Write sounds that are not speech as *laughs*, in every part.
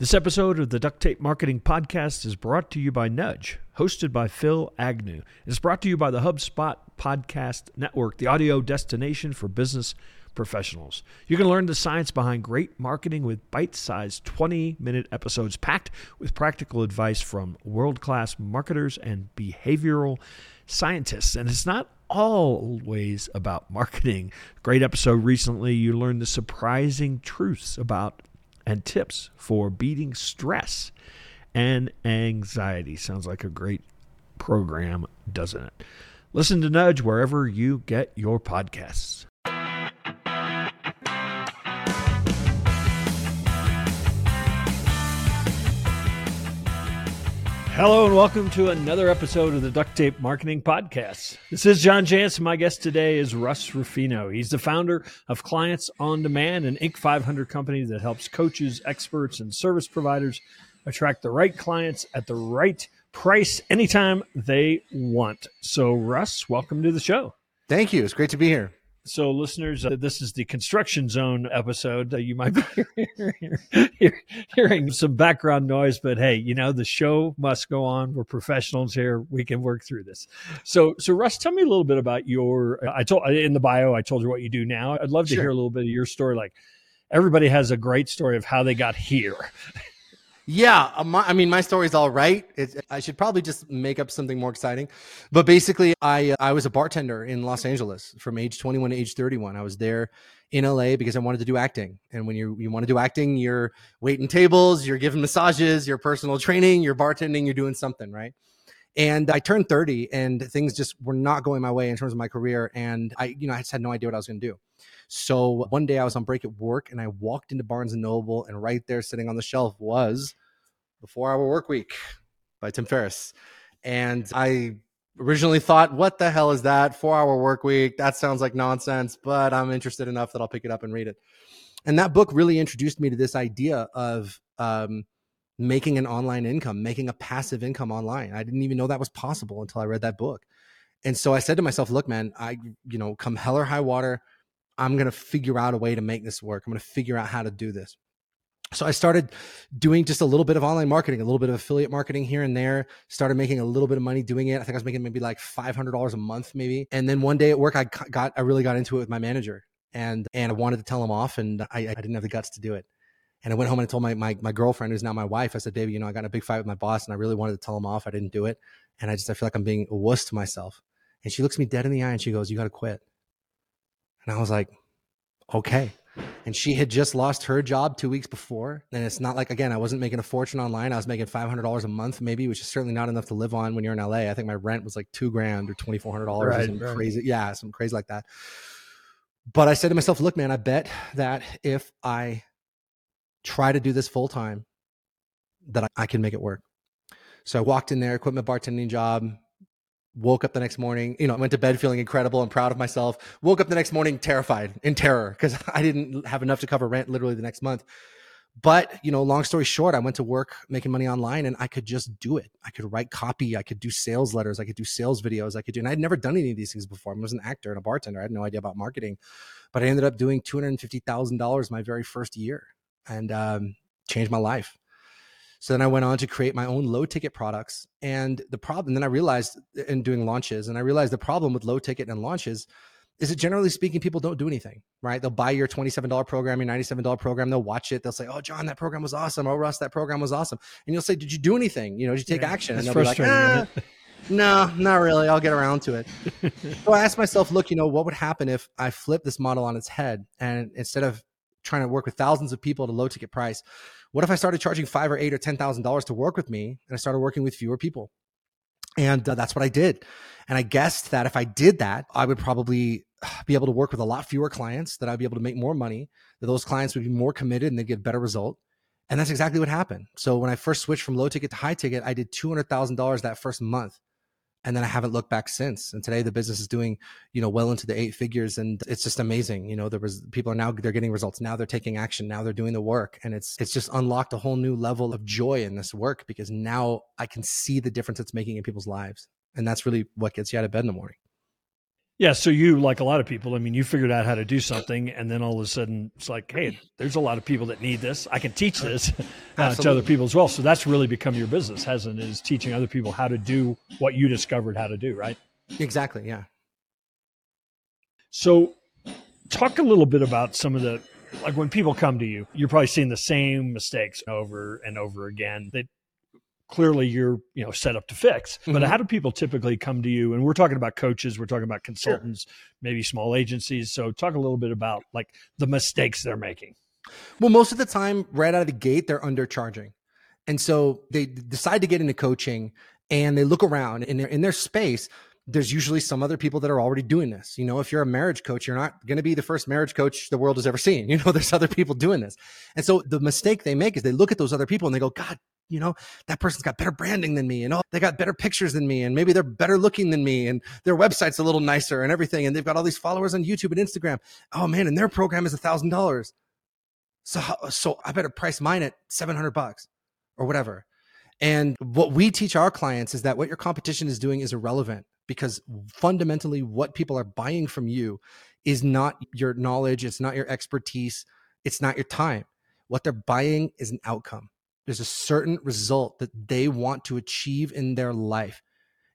This episode of the Duct Tape Marketing Podcast is brought to you by Nudge, hosted by Phil Agnew. It's brought to you by the HubSpot Podcast Network, the audio destination for business professionals. You can learn the science behind great marketing with bite sized 20 minute episodes packed with practical advice from world class marketers and behavioral scientists. And it's not always about marketing. Great episode recently, you learned the surprising truths about and tips for beating stress and anxiety. Sounds like a great program, doesn't it? Listen to Nudge wherever you get your podcasts. Hello and welcome to another episode of the Duct Tape Marketing Podcast. This is John Jantsch. My guest today is Russ Ruffino. He's the founder of Clients on Demand, an Inc. 500 company that helps coaches, experts, and service providers attract the right clients at the right price anytime they want. So, Russ, welcome to the show. Thank you. It's great to be here. So, listeners, uh, this is the construction zone episode. Uh, you might be *laughs* hearing, some background noise, but hey, you know the show must go on. We're professionals here. We can work through this. So, so Russ, tell me a little bit about your. Uh, I told in the bio, I told you what you do now. I'd love to sure. hear a little bit of your story. Like everybody has a great story of how they got here. Yeah, uh, I mean, my story's all right. It's, I should probably just make up something more exciting. But basically, I uh, I was a bartender in Los Angeles from age 21 to age 31. I was there in LA because I wanted to do acting. And when you you want to do acting, you're waiting tables, you're giving massages, you're personal training, you're bartending, you're doing something, right? And I turned 30 and things just were not going my way in terms of my career. And I, you know, I just had no idea what I was going to do. So one day I was on break at work and I walked into Barnes and Noble and right there sitting on the shelf was The 4-Hour Work Week by Tim Ferriss. And I originally thought, what the hell is that? 4-Hour Work Week. That sounds like nonsense, but I'm interested enough that I'll pick it up and read it. And that book really introduced me to this idea of um, making an online income, making a passive income online. I didn't even know that was possible until I read that book. And so I said to myself, look, man, I, you know, come hell or high water, I'm going to figure out a way to make this work. I'm going to figure out how to do this. So I started doing just a little bit of online marketing, a little bit of affiliate marketing here and there. Started making a little bit of money doing it. I think I was making maybe like five hundred dollars a month, maybe. And then one day at work, I got I really got into it with my manager, and and I wanted to tell him off, and I, I didn't have the guts to do it. And I went home and I told my, my my girlfriend, who's now my wife, I said, David, you know, I got in a big fight with my boss, and I really wanted to tell him off. I didn't do it, and I just I feel like I'm being a wuss to myself. And she looks me dead in the eye and she goes, "You got to quit." And I was like, okay. And she had just lost her job two weeks before. And it's not like, again, I wasn't making a fortune online. I was making $500 a month, maybe, which is certainly not enough to live on when you're in LA. I think my rent was like two grand or $2,400 right, or right. crazy. Yeah, something crazy like that. But I said to myself, look, man, I bet that if I try to do this full time, that I, I can make it work. So I walked in there, quit my bartending job, woke up the next morning you know i went to bed feeling incredible and proud of myself woke up the next morning terrified in terror because *laughs* i didn't have enough to cover rent literally the next month. But you know long story short i went to work making money online and i could just do it. I could write copy i could do sales letters i could do sales videos i could do and i'd never done any of these things before. I was an actor and a bartender i had no idea about marketing but i ended up doing $250000 my very first year and um, changed my life so then I went on to create my own low ticket products. And the problem, then I realized in doing launches, and I realized the problem with low ticket and launches is that generally speaking, people don't do anything, right? They'll buy your $27 program, your $97 program, they'll watch it, they'll say, Oh, John, that program was awesome. Oh, Russ, that program was awesome. And you'll say, Did you do anything? You know, did you take yeah, action? And they'll be like, ah, No, not really. I'll get around to it. *laughs* so I asked myself, look, you know, what would happen if I flip this model on its head and instead of trying to work with thousands of people at a low ticket price, what if I started charging five or eight or ten thousand dollars to work with me, and I started working with fewer people? And uh, that's what I did. And I guessed that if I did that, I would probably *sighs* be able to work with a lot fewer clients, that I'd be able to make more money, that those clients would be more committed and they'd get better result. And that's exactly what happened. So when I first switched from low ticket to high ticket, I did $200,000 that first month and then I haven't looked back since. And today the business is doing, you know, well into the eight figures, and it's just amazing. You know, there was people are now they're getting results. Now they're taking action. Now they're doing the work, and it's it's just unlocked a whole new level of joy in this work because now I can see the difference it's making in people's lives, and that's really what gets you out of bed in the morning. Yeah, so you like a lot of people. I mean, you figured out how to do something, and then all of a sudden it's like, hey, there's a lot of people that need this. I can teach this *laughs* uh, to other people as well. So that's really become your business, hasn't it? Is teaching other people how to do what you discovered how to do, right? Exactly. Yeah. So, talk a little bit about some of the like when people come to you, you're probably seeing the same mistakes over and over again. That clearly you're you know set up to fix but mm-hmm. how do people typically come to you and we're talking about coaches we're talking about consultants sure. maybe small agencies so talk a little bit about like the mistakes they're making well most of the time right out of the gate they're undercharging and so they decide to get into coaching and they look around in their in their space there's usually some other people that are already doing this. You know, if you're a marriage coach, you're not going to be the first marriage coach the world has ever seen. *laughs* You know, there's other people doing this. And so the mistake they make is they look at those other people and they go, God, you know, that person's got better branding than me and oh, they got better pictures than me and maybe they're better looking than me and their website's a little nicer and everything. And they've got all these followers on YouTube and Instagram. Oh man, and their program is a thousand dollars. So, so I better price mine at 700 bucks or whatever. And what we teach our clients is that what your competition is doing is irrelevant because fundamentally what people are buying from you is not your knowledge, it's not your expertise, it's not your time. What they're buying is an outcome. There's a certain result that they want to achieve in their life.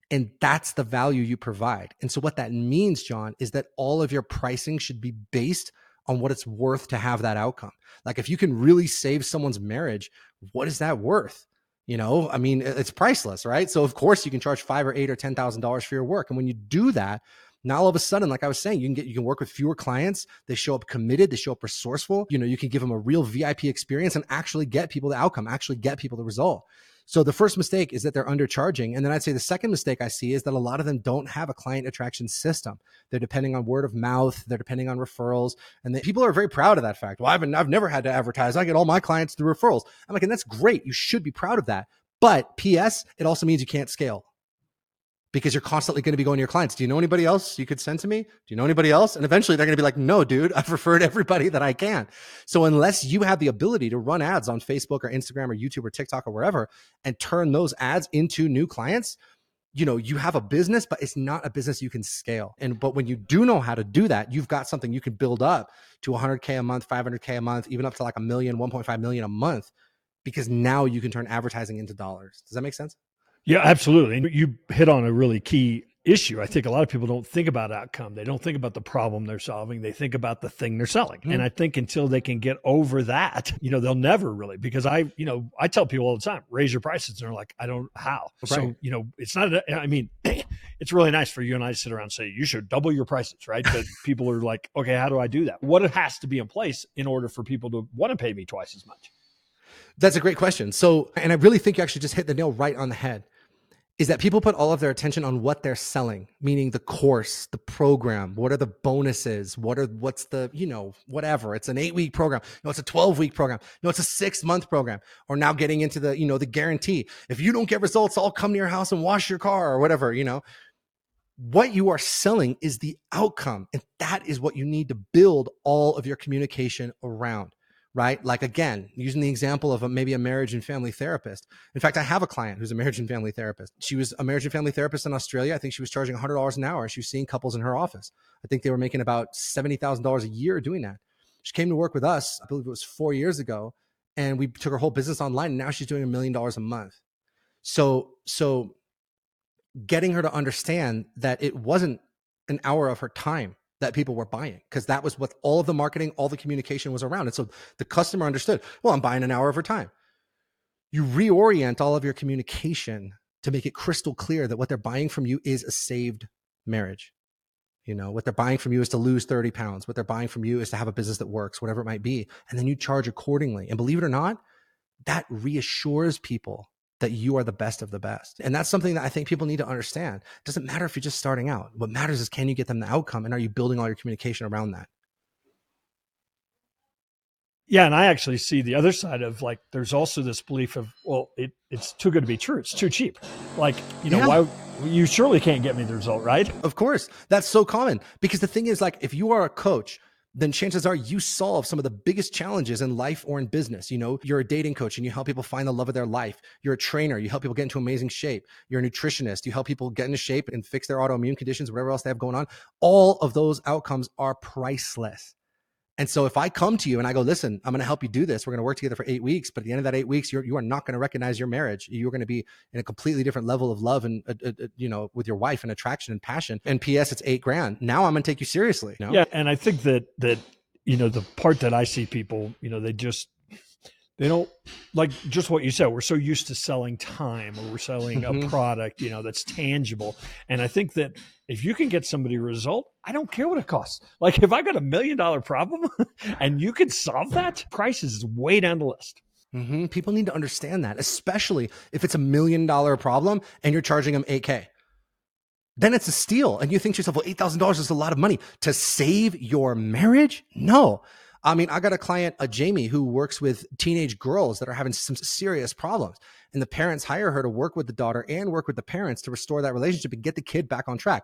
And that's the value you provide. And so, what that means, John, is that all of your pricing should be based on what it's worth to have that outcome. Like, if you can really save someone's marriage, what is that worth? You know, I mean, it's priceless, right? So of course you can charge five or eight or ten thousand dollars for your work, and when you do that, now all of a sudden, like I was saying, you can get you can work with fewer clients. They show up committed, they show up resourceful. You know, you can give them a real VIP experience and actually get people the outcome, actually get people the result. So the first mistake is that they're undercharging. And then I'd say the second mistake I see is that a lot of them don't have a client attraction system. They're depending on word of mouth, they're depending on referrals. And they, people are very proud of that fact. Well, I've, been, I've never had to advertise. I get all my clients through referrals. I'm like, and that's great. You should be proud of that. But PS, it also means you can't scale because you're constantly going to be going to your clients. Do you know anybody else you could send to me? Do you know anybody else? And eventually they're going to be like, no, dude, I've referred everybody that I can. So unless you have the ability to run ads on Facebook or Instagram or YouTube or TikTok or wherever and turn those ads into new clients, you know, you have a business, but it's not a business you can scale. And but when you do know how to do that, you've got something you can build up to 100k a month, 500k a month, even up to like a million, 1.5 million a month because now you can turn advertising into dollars. Does that make sense? Yeah, absolutely. And you hit on a really key issue. I think a lot of people don't think about outcome. They don't think about the problem they're solving. They think about the thing they're selling. Mm-hmm. And I think until they can get over that, you know, they'll never really because I, you know, I tell people all the time, raise your prices. And they're like, I don't how. Right. So, you know, it's not I mean, *clears throat* it's really nice for you and I to sit around and say you should double your prices, right? But *laughs* people are like, okay, how do I do that? What has to be in place in order for people to want to pay me twice as much? That's a great question. So, and I really think you actually just hit the nail right on the head is that people put all of their attention on what they're selling, meaning the course, the program, what are the bonuses, what are what's the, you know, whatever. It's an 8-week program. No, it's a 12-week program. No, it's a 6-month program. Or now getting into the, you know, the guarantee. If you don't get results, I'll come to your house and wash your car or whatever, you know. What you are selling is the outcome, and that is what you need to build all of your communication around right? Like again, using the example of a, maybe a marriage and family therapist. In fact, I have a client who's a marriage and family therapist. She was a marriage and family therapist in Australia. I think she was charging $100 an hour. She was seeing couples in her office. I think they were making about $70,000 a year doing that. She came to work with us, I believe it was four years ago, and we took her whole business online. And now she's doing a million dollars a month. So, so getting her to understand that it wasn't an hour of her time that people were buying because that was what all of the marketing, all the communication was around. And so the customer understood, well, I'm buying an hour of her time. You reorient all of your communication to make it crystal clear that what they're buying from you is a saved marriage. You know, what they're buying from you is to lose 30 pounds. What they're buying from you is to have a business that works, whatever it might be. And then you charge accordingly. And believe it or not, that reassures people that you are the best of the best. And that's something that I think people need to understand. It doesn't matter if you're just starting out. What matters is can you get them the outcome and are you building all your communication around that? Yeah, and I actually see the other side of like there's also this belief of well, it, it's too good to be true. It's too cheap. Like, you know, yeah. why you surely can't get me the result, right? Of course. That's so common. Because the thing is like if you are a coach then chances are you solve some of the biggest challenges in life or in business. You know, you're a dating coach and you help people find the love of their life. You're a trainer, you help people get into amazing shape. You're a nutritionist, you help people get into shape and fix their autoimmune conditions, whatever else they have going on. All of those outcomes are priceless. And so if I come to you and I go, listen, I'm going to help you do this. We're going to work together for eight weeks. But at the end of that eight weeks, you're, you are not going to recognize your marriage. You're going to be in a completely different level of love and, uh, uh, uh you know, with your wife and attraction and passion. And P.S. It's eight grand. Now I'm going to take you seriously. You know? Yeah. And I think that, that, you know, the part that I see people, you know, they just, they don't like just what you said. We're so used to selling time or we're selling a mm-hmm. product, you know, that's tangible. And I think that if you can get somebody a result, I don't care what it costs. Like if I got a million dollar problem *laughs* and you can solve that, price is way down the list. Mm-hmm. People need to understand that, especially if it's a million dollar problem and you're charging them 8K. Then it's a steal. And you think to yourself, well, $8,000 is a lot of money to save your marriage? No. I mean, I got a client, a Jamie, who works with teenage girls that are having some serious problems. And the parents hire her to work with the daughter and work with the parents to restore that relationship and get the kid back on track.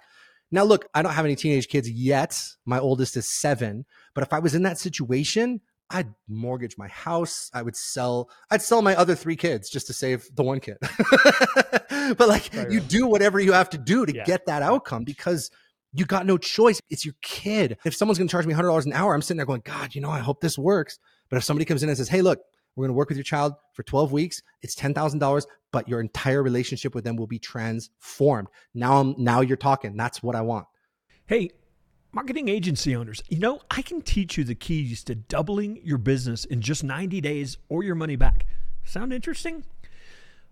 Now, look, I don't have any teenage kids yet. My oldest is seven. But if I was in that situation, I'd mortgage my house. I would sell, I'd sell my other three kids just to save the one kid. *laughs* but like right, you right. do whatever you have to do to yeah. get that outcome because you got no choice. It's your kid. If someone's going to charge me $100 an hour, I'm sitting there going, God, you know, I hope this works. But if somebody comes in and says, Hey, look, we're going to work with your child for 12 weeks. It's $10,000, but your entire relationship with them will be transformed. Now, I'm, now you're talking. That's what I want. Hey, marketing agency owners, you know, I can teach you the keys to doubling your business in just 90 days or your money back. Sound interesting?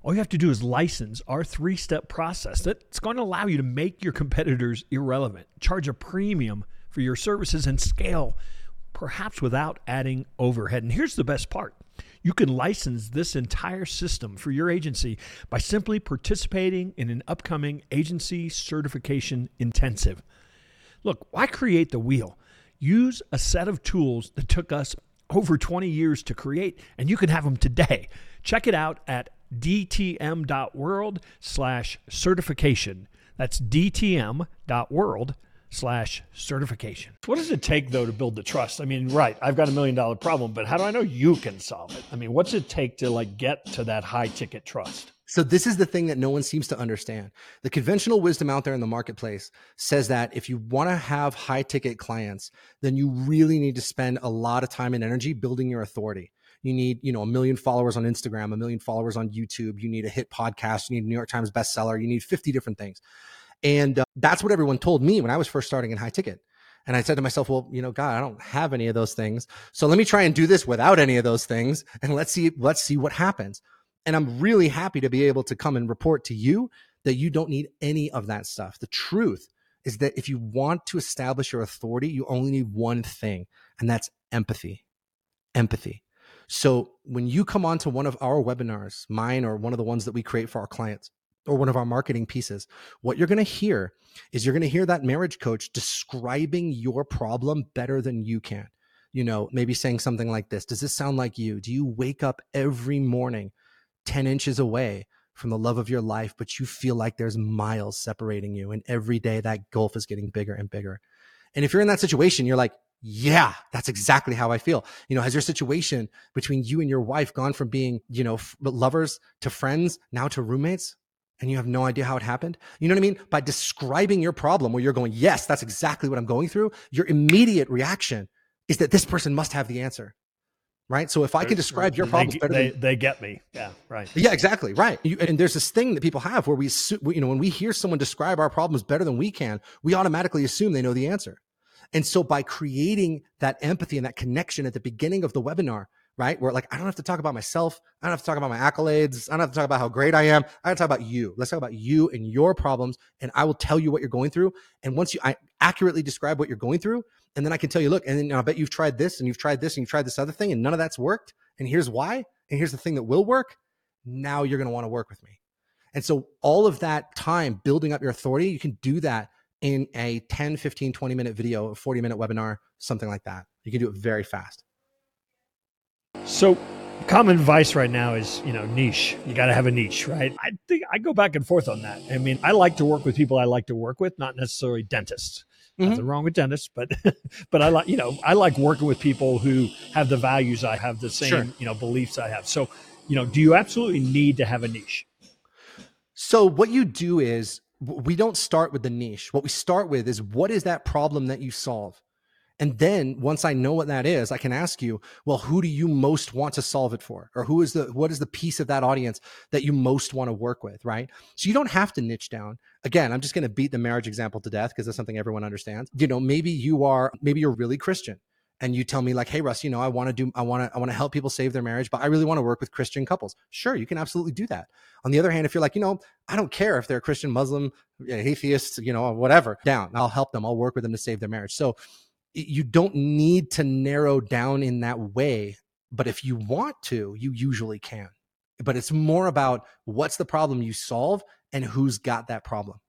All you have to do is license our three step process that's going to allow you to make your competitors irrelevant, charge a premium for your services, and scale, perhaps without adding overhead. And here's the best part you can license this entire system for your agency by simply participating in an upcoming agency certification intensive. Look, why create the wheel? Use a set of tools that took us over 20 years to create, and you can have them today. Check it out at dtm.world slash certification. That's dtm.world slash certification. What does it take though to build the trust? I mean, right, I've got a million dollar problem, but how do I know you can solve it? I mean, what's it take to like get to that high ticket trust? So this is the thing that no one seems to understand. The conventional wisdom out there in the marketplace says that if you want to have high ticket clients, then you really need to spend a lot of time and energy building your authority you need you know a million followers on instagram a million followers on youtube. You need a hit podcast. You need a new york times bestseller. You need 50 different things. And uh, that's what everyone told me when i was first starting in high ticket. And i said to myself well you know god i don't have any of those things. So let me try and do this without any of those things and let's see let's see what happens. And i'm really happy to be able to come and report to you that you don't need any of that stuff. The truth is that if you want to establish your authority you only need one thing and that's empathy. Empathy so when you come onto one of our webinars, mine or one of the ones that we create for our clients, or one of our marketing pieces, what you're going to hear is you're going to hear that marriage coach describing your problem better than you can. You know, maybe saying something like this Does this sound like you? Do you wake up every morning 10 inches away from the love of your life, but you feel like there's miles separating you? And every day that gulf is getting bigger and bigger. And if you're in that situation, you're like, yeah, that's exactly how I feel. You know, has your situation between you and your wife gone from being, you know, f- lovers to friends now to roommates? And you have no idea how it happened. You know what I mean? By describing your problem where you're going, yes, that's exactly what I'm going through. Your immediate reaction is that this person must have the answer. Right. So if I can describe your problems they, better, they, than, they get me. Yeah. Right. Yeah, exactly. Right. You, and there's this thing that people have where we, you know, when we hear someone describe our problems better than we can, we automatically assume they know the answer. And so by creating that empathy and that connection at the beginning of the webinar, right? Where like, I don't have to talk about myself. I don't have to talk about my accolades. I don't have to talk about how great I am. I got to talk about you. Let's talk about you and your problems. And I will tell you what you're going through. And once you I accurately describe what you're going through, and then I can tell you, look, and then I bet you've tried this and you've tried this and you've tried this other thing and none of that's worked. And here's why. And here's the thing that will work. Now you're to want to work with me. And so all of that time building up your authority, you can do that in a 10, 15, 20 minute video, a 40 minute webinar, something like that. You can do it very fast. So, common advice right now is, you know, niche. You got to have a niche, right? I think I go back and forth on that. I mean, I like to work with people I like to work with, not necessarily dentists. Mm-hmm. Nothing wrong with dentists, but *laughs* but I like you know I like working with people who have the values I have, the same sure. you know beliefs I have. So you know, do you absolutely need to have a niche? So what you do is we don't start with the niche. What we start with is what is that problem that you solve? And then once I know what that is, I can ask you, well, who do you most want to solve it for? Or who is the, what is the piece of that audience that you most want to work with? Right. So you don't have to niche down. Again, I'm just going to beat the marriage example to death because that's something everyone understands. You know, maybe you are, maybe you're really Christian and you tell me like, Hey, Russ, you know, I want to do, I want to, I want to help people save their marriage, but I really want to work with Christian couples. Sure. You can absolutely do that. On the other hand, if you're like, you know, I don't care if they're Christian, Muslim, atheist, you know, whatever down, I'll help them. I'll work with them to save their marriage. So you don't need to narrow down in that way. But if you want to, you usually can. But it's more about what's the problem you solve and who's got that problem.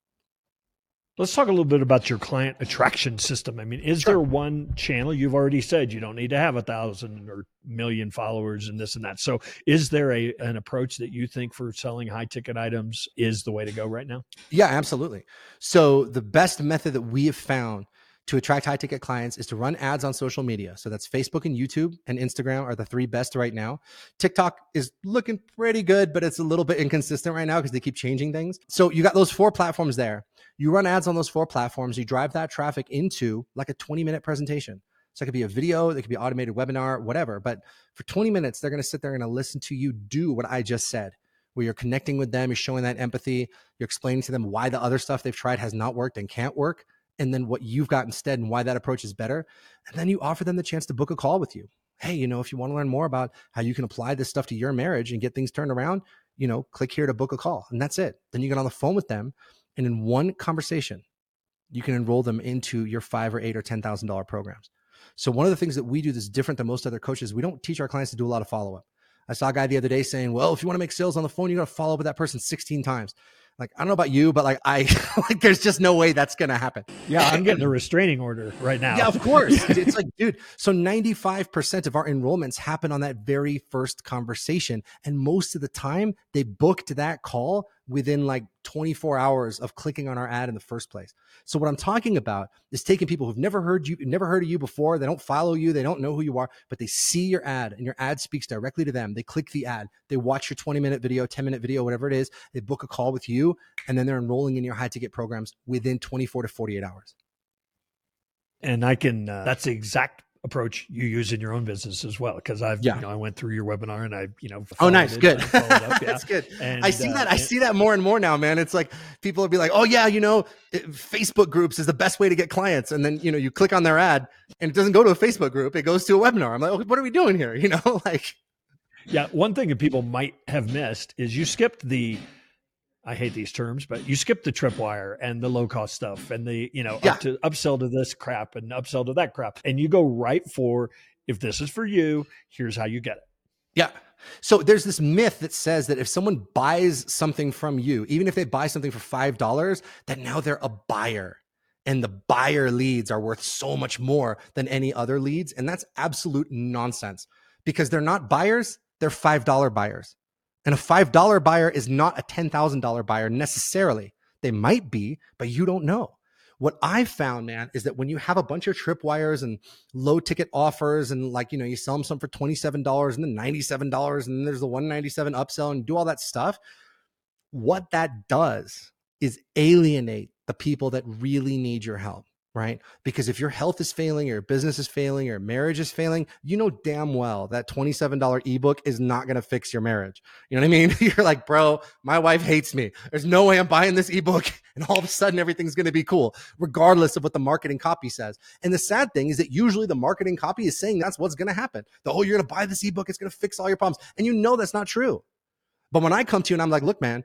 Let's talk a little bit about your client attraction system. I mean, is sure. there one channel you've already said you don't need to have a thousand or million followers and this and that? So, is there a an approach that you think for selling high ticket items is the way to go right now? Yeah, absolutely. So, the best method that we have found to attract high ticket clients is to run ads on social media. So that's Facebook and YouTube and Instagram are the three best right now. TikTok is looking pretty good, but it's a little bit inconsistent right now because they keep changing things. So you got those four platforms there. You run ads on those four platforms. You drive that traffic into like a 20 minute presentation. So it could be a video, it could be automated webinar, whatever. But for 20 minutes, they're going to sit there and listen to you do what I just said where you're connecting with them, you're showing that empathy, you're explaining to them why the other stuff they've tried has not worked and can't work and then what you've got instead and why that approach is better. And then you offer them the chance to book a call with you. Hey, you know, if you want to learn more about how you can apply this stuff to your marriage and get things turned around, you know, click here to book a call. And that's it. Then you get on the phone with them. And in one conversation, you can enroll them into your five or eight or ten thousand dollar programs. So one of the things that we do that's different than most other coaches, we don't teach our clients to do a lot of follow up. I saw a guy the other day saying, "Well, if you want to make sales on the phone, you got to follow up with that person 16 times." Like I don't know about you, but like I *laughs* like there's just no way that's gonna happen. Yeah, I'm getting *laughs* a restraining order right now. Yeah, of course. *laughs* it's like, dude, so 95% of our enrollments happen on that very first conversation. And most of the time they booked that call within like 24 hours of clicking on our ad in the first place. So what I'm talking about is taking people who've never heard you, never heard of you before. They don't follow you. They don't know who you are, but they see your ad and your ad speaks directly to them. They click the ad. They watch your 20 minute video, 10 minute video, whatever it is. They book a call with you and then they're enrolling in your high ticket programs within 24 to 48 hours. And I can, uh, that's the exact approach you use in your own business as well because i've yeah. you know i went through your webinar and i you know oh nice. good. *laughs* yeah. that's good. And, i see uh, that i see that more and more now man. It's like people will be like oh yeah you know facebook groups is the best way to get clients. And then you know you click on their ad and it doesn't go to a facebook group it goes to a webinar. I'm like oh, what are we doing here? *laughs* You know like yeah one thing that people might have missed is you skipped the I hate these terms, but you skip the tripwire and the low cost stuff and the, you know, yeah. up to upsell to this crap and upsell to that crap. And you go right for if this is for you, here's how you get it. Yeah. So there's this myth that says that if someone buys something from you, even if they buy something for $5, that now they're a buyer and the buyer leads are worth so much more than any other leads. And that's absolute nonsense because they're not buyers, they're $5 buyers. And a $5 buyer is not a $10,000 buyer necessarily. They might be, but you don't know. What I've found, man, is that when you have a bunch of tripwires and low ticket offers and like, you know, you sell them some for $27 and then $97 and then there's the 197 upsell and do all that stuff, what that does is alienate the people that really need your help right? Because if your health is failing, your business is failing, your marriage is failing, you know damn well that $27 ebook is not going to fix your marriage. You know what I mean? *laughs* You're like, bro, my wife hates me. There's no way I'm buying this ebook *laughs* and all of a sudden everything's going to be cool, regardless of what the marketing copy says. And the sad thing is that usually the marketing copy is saying that's what's going to happen. The oh, you're going to buy this ebook, it's going to fix all your problems. And you know that's not true. But when I come to you and I'm like, look, man,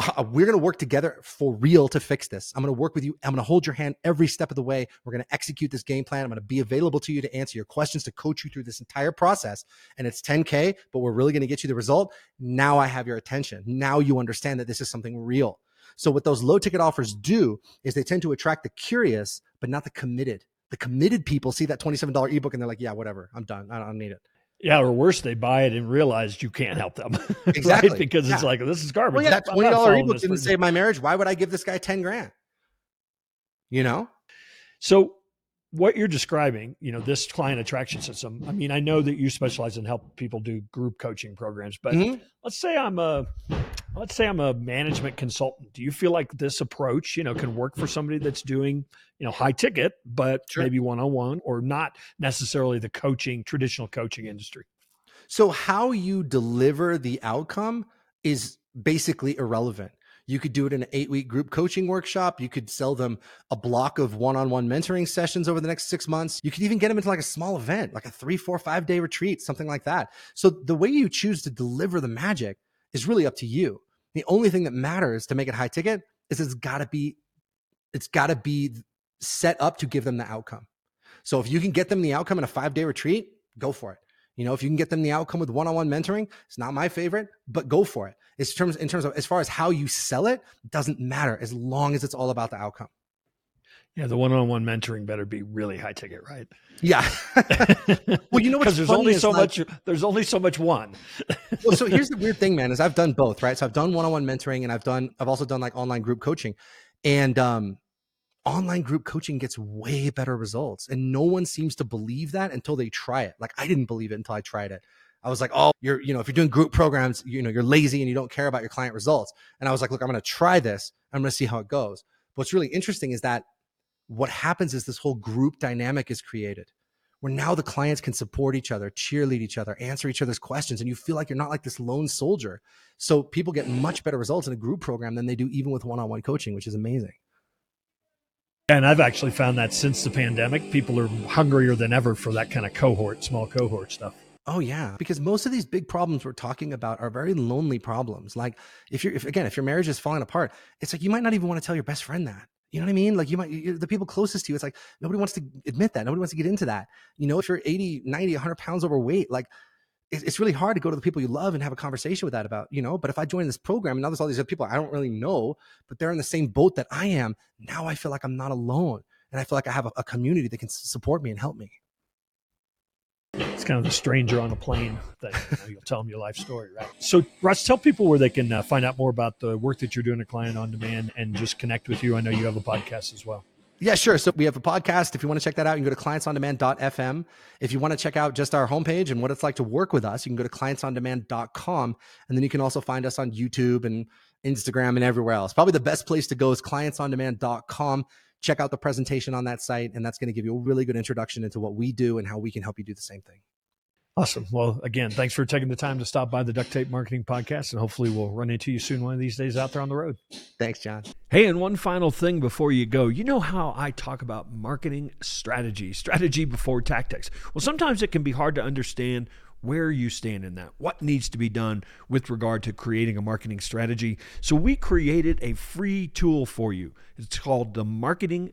uh, we're going to work together for real to fix this. I'm going to work with you. I'm going to hold your hand every step of the way. We're going to execute this game plan. I'm going to be available to you to answer your questions, to coach you through this entire process. And it's 10K, but we're really going to get you the result. Now I have your attention. Now you understand that this is something real. So what those low ticket offers do is they tend to attract the curious, but not the committed. The committed people see that $27 ebook and they're like, yeah, whatever. I'm done. I don't need it. Yeah, or worse, they buy it and realize you can't help them. *laughs* Exactly. right? Because yeah. it's like, this is garbage. Well, yeah, that $20 ebook didn't save my marriage. Why would I give this guy 10 grand? You know? So what you're describing, you know, this client attraction system. I mean, I know that you specialize in help people do group coaching programs, but mm-hmm. let's say I'm a let's say I'm a management consultant. Do you feel like this approach, you know, can work for somebody that's doing, you know, high ticket, but sure. maybe one on one or not necessarily the coaching, traditional coaching industry? So how you deliver the outcome is basically irrelevant. You could do it in an eight week group coaching workshop. You could sell them a block of one on one mentoring sessions over the next six months. You could even get them into like a small event, like a three, four, five day retreat, something like that. So the way you choose to deliver the magic is really up to you. The only thing that matters to make it high ticket is it's got to be it's got to be set up to give them the outcome. So if you can get them the outcome in a 5-day retreat, go for it. You know, if you can get them the outcome with one-on-one mentoring, it's not my favorite, but go for it. It's terms in terms of as far as how you sell it, doesn't matter as long as it's all about the outcome. Yeah, the one-on-one mentoring better be really high ticket, right? Yeah. *laughs* well, you know because there's only so like, much. There's only so much one. well, so here's *laughs* the weird thing, man. Is I've done both, right? So I've done one-on-one mentoring, and I've done. I've also done like online group coaching, and um, online group coaching gets way better results, and no one seems to believe that until they try it. Like I didn't believe it until I tried it. I was like, oh, you're, you know, if you're doing group programs, you know, you're lazy and you don't care about your client results. And I was like, look, I'm going to try this. I'm going to see how it goes. What's really interesting is that what happens is this whole group dynamic is created where now the clients can support each other, cheerlead each other, answer each other's questions, and you feel like you're not like this lone soldier. So people get much better results in a group program than they do even with one-on-one coaching, which is amazing. And I've actually found that since the pandemic, people are hungrier than ever for that kind of cohort, small cohort stuff. Oh yeah, because most of these big problems we're talking about are very lonely problems. Like if you're, if again, if your marriage is falling apart, it's like you might not even want to tell your best friend that. You know what I mean? Like you might, the people closest to you, it's like nobody wants to admit that. Nobody wants to get into that. You know, if you're 80, 90, 100 pounds overweight, like it's really hard to go to the people you love and have a conversation with that about, you know. But if I join this program and now there's all these other people I don't really know, but they're in the same boat that I am, now I feel like I'm not alone. And I feel like I have a, a community that can support me and help me. It's kind of the stranger on a plane that you you'll tell them your life story, right? So, Russ, tell people where they can uh, find out more about the work that you're doing at Client on Demand and just connect with you. I know you have a podcast as well. Yeah, sure. So we have a podcast. If you want to check that out, you can go to clientsondemand.fm. If you want to check out just our homepage and what it's like to work with us, you can go to clientsondemand.com. And then you can also find us on YouTube and Instagram and everywhere else. Probably the best place to go is clientsondemand.com check out the presentation on that site. And that's going to give you a really good introduction into what we do and how we can help you do the same thing. Awesome. Well, again, thanks for taking the time to stop by the Duct Tape Marketing Podcast, and hopefully we'll run into you soon one of these days out there on the road. Thanks, John. Hey, and one final thing before you go. You know how I talk about marketing strategy, strategy before tactics. Well, sometimes it can be hard to understand where you stand in that, what needs to be done with regard to creating a marketing strategy. So, we created a free tool for you. It's called the Marketing